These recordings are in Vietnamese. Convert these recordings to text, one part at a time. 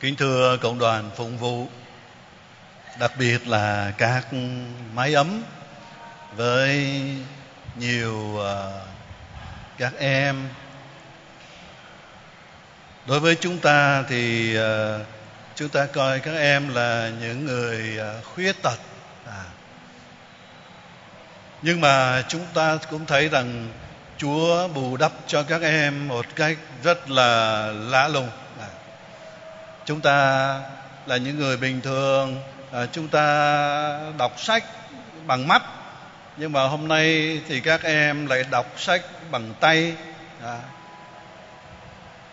Kính thưa cộng đoàn phụng vụ, đặc biệt là các máy ấm với nhiều ờ, các em. Đối với chúng ta thì ờ, chúng ta coi các em là những người ờ, khuyết tật. À. Nhưng mà chúng ta cũng thấy rằng Chúa bù đắp cho các em một cách rất là lạ lùng chúng ta là những người bình thường à, chúng ta đọc sách bằng mắt. Nhưng mà hôm nay thì các em lại đọc sách bằng tay. À,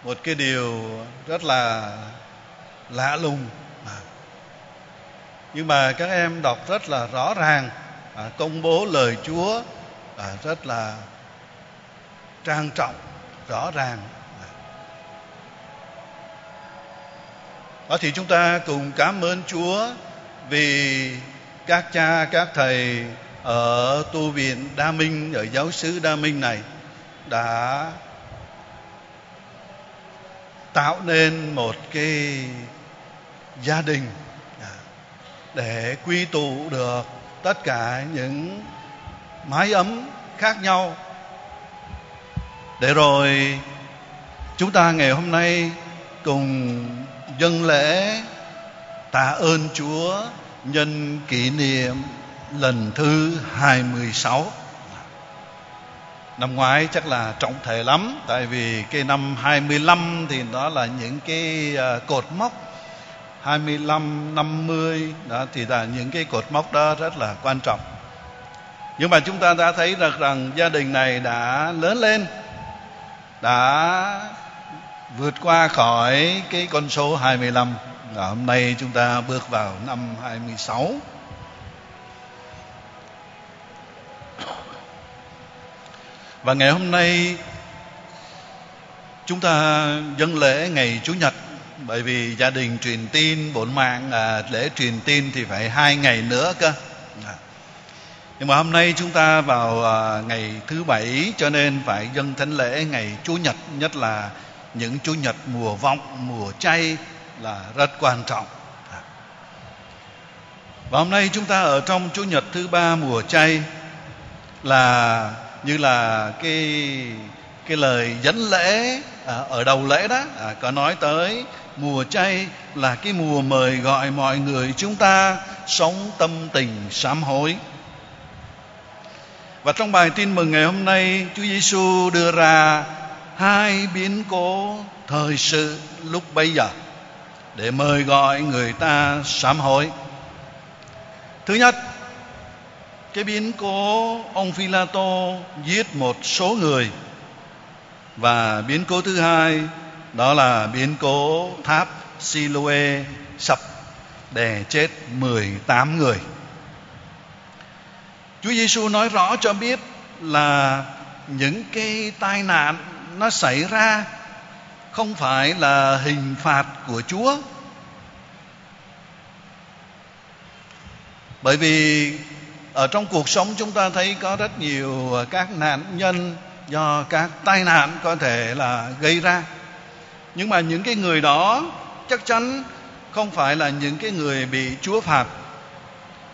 một cái điều rất là lạ lùng. À. nhưng mà các em đọc rất là rõ ràng à, công bố lời chúa à, rất là trang trọng rõ ràng. Đó thì chúng ta cùng cảm ơn chúa vì các cha, các thầy ở tu viện đa minh, ở giáo xứ đa minh này đã tạo nên một cái gia đình để quy tụ được tất cả những mái ấm khác nhau. Để rồi chúng ta ngày hôm nay cùng dân lễ tạ ơn Chúa nhân kỷ niệm lần thứ 26. Năm ngoái chắc là trọng thể lắm tại vì cái năm 25 thì đó là những cái à, cột mốc 25, 50 đó thì là những cái cột mốc đó rất là quan trọng. Nhưng mà chúng ta đã thấy được rằng gia đình này đã lớn lên đã vượt qua khỏi cái con số 25 và hôm nay chúng ta bước vào năm 26 và ngày hôm nay chúng ta dâng lễ ngày chủ nhật bởi vì gia đình truyền tin bổn mạng à, lễ truyền tin thì phải hai ngày nữa cơ. À. nhưng mà hôm nay chúng ta vào à, ngày thứ bảy cho nên phải dâng thánh lễ ngày chủ nhật nhất là những chủ nhật mùa vọng mùa chay là rất quan trọng. Và hôm nay chúng ta ở trong chủ nhật thứ ba mùa chay là như là cái cái lời dẫn lễ à, ở đầu lễ đó à, có nói tới mùa chay là cái mùa mời gọi mọi người chúng ta sống tâm tình sám hối. Và trong bài tin mừng ngày hôm nay Chúa Giêsu đưa ra hai biến cố thời sự lúc bây giờ. Để mời gọi người ta sám hối. Thứ nhất, cái biến cố ông Philato tô giết một số người. Và biến cố thứ hai, đó là biến cố tháp Siloe sập đè chết 18 người. Chúa Giêsu nói rõ cho biết là những cái tai nạn nó xảy ra không phải là hình phạt của chúa. Bởi vì ở trong cuộc sống chúng ta thấy có rất nhiều các nạn nhân do các tai nạn có thể là gây ra. Nhưng mà những cái người đó chắc chắn không phải là những cái người bị chúa phạt.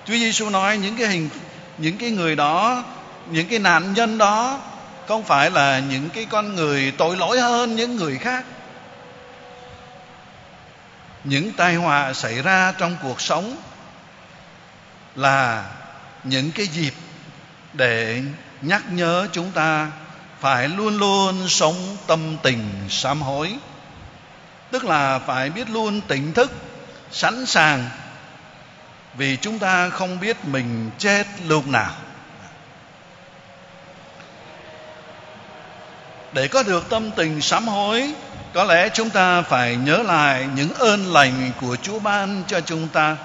Chúa giêsu nói những cái hình, những cái người đó, những cái nạn nhân đó không phải là những cái con người tội lỗi hơn những người khác? Những tai họa xảy ra trong cuộc sống là những cái dịp để nhắc nhớ chúng ta phải luôn luôn sống tâm tình sám hối. Tức là phải biết luôn tỉnh thức, sẵn sàng, vì chúng ta không biết mình chết lúc nào. Để có được tâm tình sám hối, có lẽ chúng ta phải nhớ lại những ơn lành của chúa ban cho chúng ta.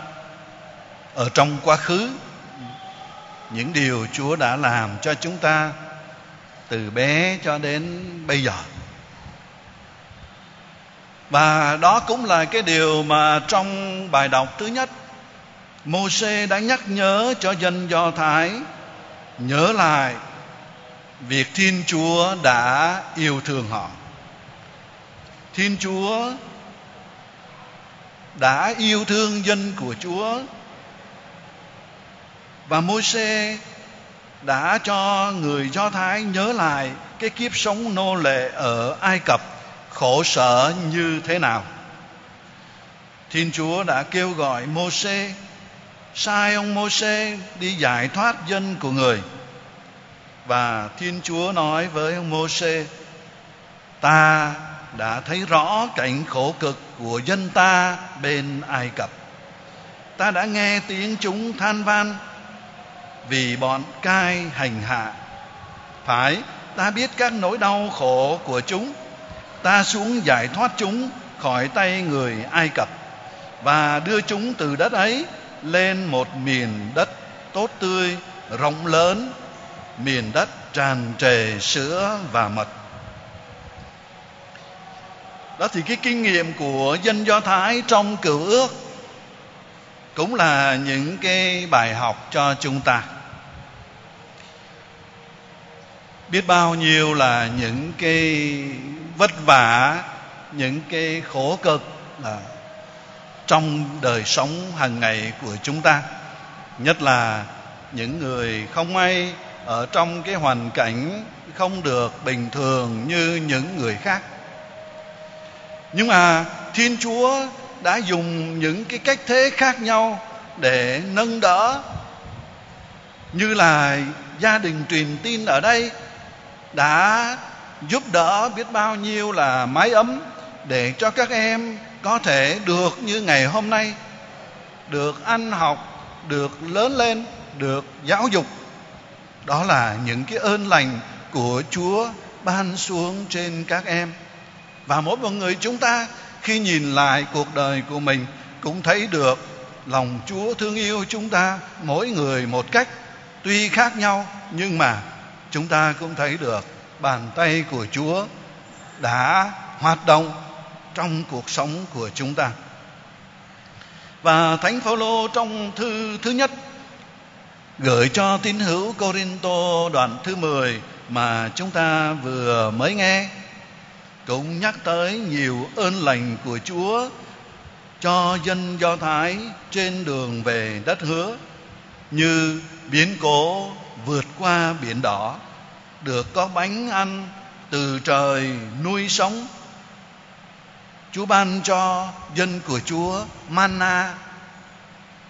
Ở trong quá khứ, những điều chúa đã làm cho chúng ta từ bé cho đến bây giờ. Và đó cũng là cái điều mà trong bài đọc thứ nhất Môsê đã nhắc nhớ cho dân Do Thái, nhớ lại việc Thiên Chúa đã yêu thương họ. Thiên Chúa đã yêu thương dân của Chúa và Môi-se đã cho người Do Thái nhớ lại cái kiếp sống nô lệ ở Ai Cập, khổ sở như thế nào. Thiên Chúa đã kêu gọi Môi-se, sai ông Môi-se đi giải thoát dân của người. Và Thiên Chúa nói với ông Môi-se: Ta đã thấy rõ cảnh khổ cực của dân ta bên Ai Cập. Ta đã nghe tiếng chúng than van vì bọn cai hành hạ. Phải, ta biết các nỗi đau khổ của chúng. Ta xuống giải thoát chúng khỏi tay người Ai Cập và đưa chúng từ đất ấy lên một miền đất tốt tươi, rộng lớn, miền đất tràn trề sữa và mật. Đó thì cái kinh nghiệm của dân do thái trong cựu ước cũng là những cái bài học cho chúng ta. Biết bao nhiêu là những cái vất vả, những cái khổ cực là trong đời sống hàng ngày của chúng ta, nhất là những người không may ở trong cái hoàn cảnh không được bình thường như những người khác. Nhưng mà thiên chúa đã dùng những cái cách thế khác nhau để nâng đỡ. Như là gia đình truyền tin ở đây đã giúp đỡ biết bao nhiêu là mái ấm để cho các em có thể được như ngày hôm nay, được ăn học, được lớn lên, được giáo dục đó là những cái ơn lành của chúa ban xuống trên các em. Và mỗi một người chúng ta khi nhìn lại cuộc đời của mình cũng thấy được lòng chúa thương yêu chúng ta mỗi người một cách tuy khác nhau, nhưng mà chúng ta cũng thấy được bàn tay của chúa đã hoạt động trong cuộc sống của chúng ta. Và thánh phaolô trong thư thứ nhất gửi cho tín hữu Corinto đoạn thứ 10 mà chúng ta vừa mới nghe. Cũng nhắc tới nhiều ơn lành của Chúa cho dân Do Thái trên đường về đất hứa, như biến cố vượt qua biển đỏ, được có bánh ăn từ trời nuôi sống. Chúa ban cho dân của Chúa manna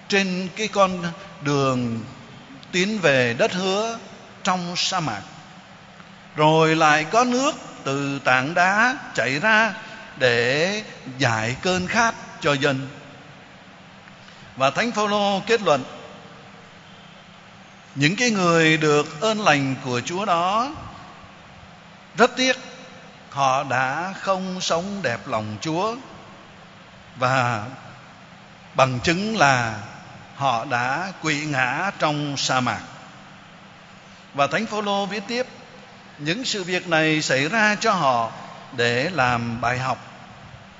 trên cái con đường tiến về đất hứa trong sa mạc. Rồi lại có nước từ tảng đá chảy ra để giải cơn khát cho dân. Và thánh phaolô kết luận, những cái người được ơn lành của chúa đó, rất tiếc họ đã không sống đẹp lòng chúa và bằng chứng là họ đã quỵ ngã trong sa mạc. Và thánh phaolô viết tiếp, những sự việc này xảy ra cho họ để làm bài học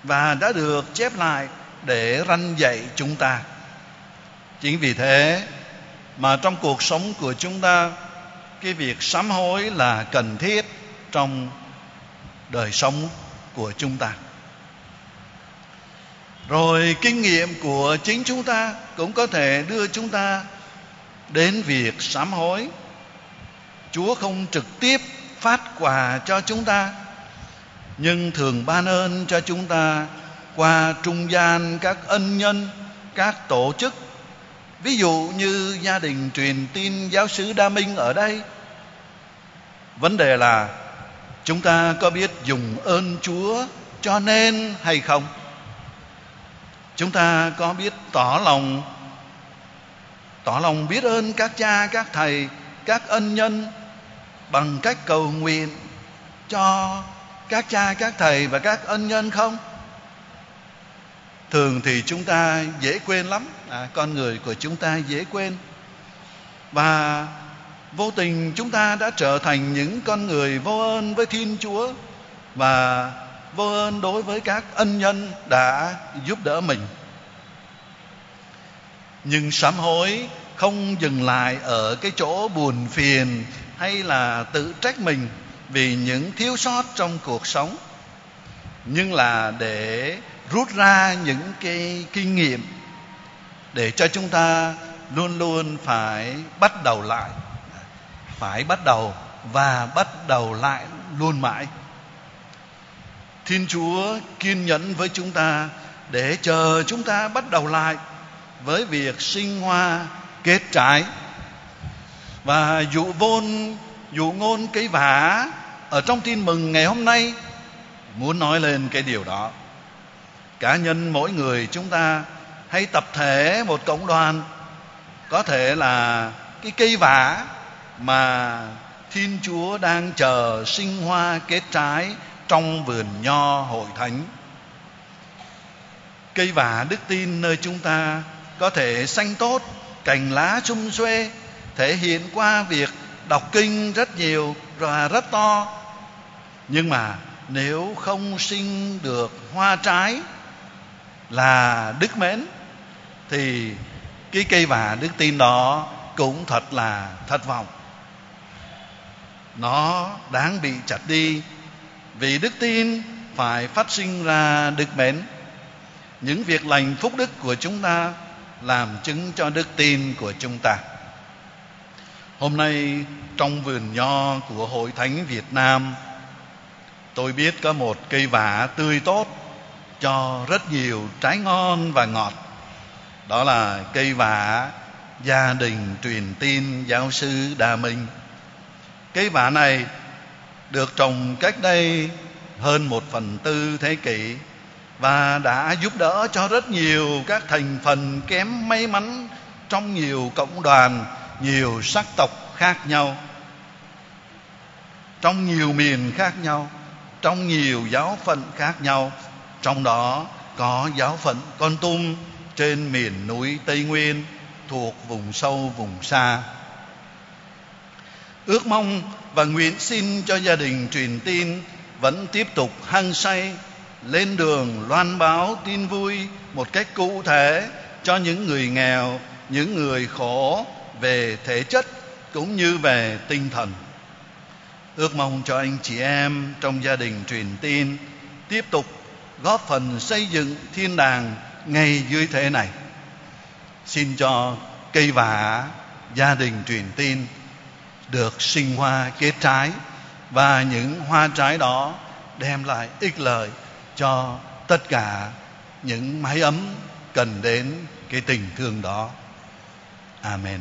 và đã được chép lại để răn dạy chúng ta. Chính vì thế mà trong cuộc sống của chúng ta, cái việc sám hối là cần thiết trong đời sống của chúng ta rồi kinh nghiệm của chính chúng ta cũng có thể đưa chúng ta đến việc sám hối. Chúa không trực tiếp phát quà cho chúng ta, nhưng thường ban ơn cho chúng ta qua trung gian các ân nhân, các tổ chức. Ví dụ như gia đình truyền tin giáo sứ đa minh ở đây. Vấn đề là chúng ta có biết dùng ơn chúa cho nên hay không? Chúng ta có biết tỏ lòng tỏ lòng biết ơn các cha các thầy các ân nhân bằng cách cầu nguyện cho các cha các thầy và các ân nhân không? Thường thì chúng ta dễ quên lắm. À, con người của chúng ta dễ quên. Và vô tình chúng ta đã trở thành những con người vô ơn với thiên chúa và vô ơn đối với các ân nhân đã giúp đỡ mình. Nhưng sám hối không dừng lại ở cái chỗ buồn phiền hay là tự trách mình vì những thiếu sót trong cuộc sống, nhưng là để rút ra những cái kinh nghiệm để cho chúng ta luôn luôn phải bắt đầu lại, phải bắt đầu và bắt đầu lại luôn mãi thiên chúa kiên nhẫn với chúng ta để chờ chúng ta bắt đầu lại với việc sinh hoa kết trái và dụ vôn, dụ ngôn cái vả ở trong tin mừng ngày hôm nay muốn nói lên cái điều đó. Cá nhân mỗi người chúng ta hay tập thể một cộng đoàn, có thể là cái cây vả mà thiên chúa đang chờ sinh hoa kết trái trong vườn nho hội thánh. Cây vả đức tin nơi chúng ta có thể xanh tốt, cành lá sum xuê, thể hiện qua việc đọc kinh rất nhiều và rất to. Nhưng mà nếu không sinh được hoa trái là đức mến, thì cái cây vả đức tin đó cũng thật là thất vọng. Nó đáng bị chặt đi vì đức tin phải phát sinh ra đức mến. Những việc lành phúc đức của chúng ta làm chứng cho đức tin của chúng ta. Hôm nay, trong vườn nho của hội thánh việt nam, tôi biết có một cây vả tươi tốt cho rất nhiều trái ngon và ngọt. Đó là cây vả gia đình truyền tin giáo sư đà minh. Cây vả này được trồng cách đây hơn một phần tư thế kỷ và đã giúp đỡ cho rất nhiều các thành phần kém may mắn trong nhiều cộng đoàn, nhiều sắc tộc khác nhau, trong nhiều miền khác nhau, trong nhiều giáo phận khác nhau. Trong đó có giáo phận con tum trên miền núi tây nguyên thuộc vùng sâu vùng xa. Ước mong và nguyện xin cho gia đình truyền tin vẫn tiếp tục hăng say, lên đường loan báo tin vui một cách cụ thể cho những người nghèo, những người khổ về thể chất cũng như về tinh thần. Ước mong cho anh chị em trong gia đình truyền tin tiếp tục góp phần xây dựng thiên đàng ngay dưới thế này. Xin cho cây vả gia đình truyền tin được sinh hoa kết trái và những hoa trái đó đem lại ích lợi cho tất cả những mái ấm cần đến cái tình thương đó. Amen.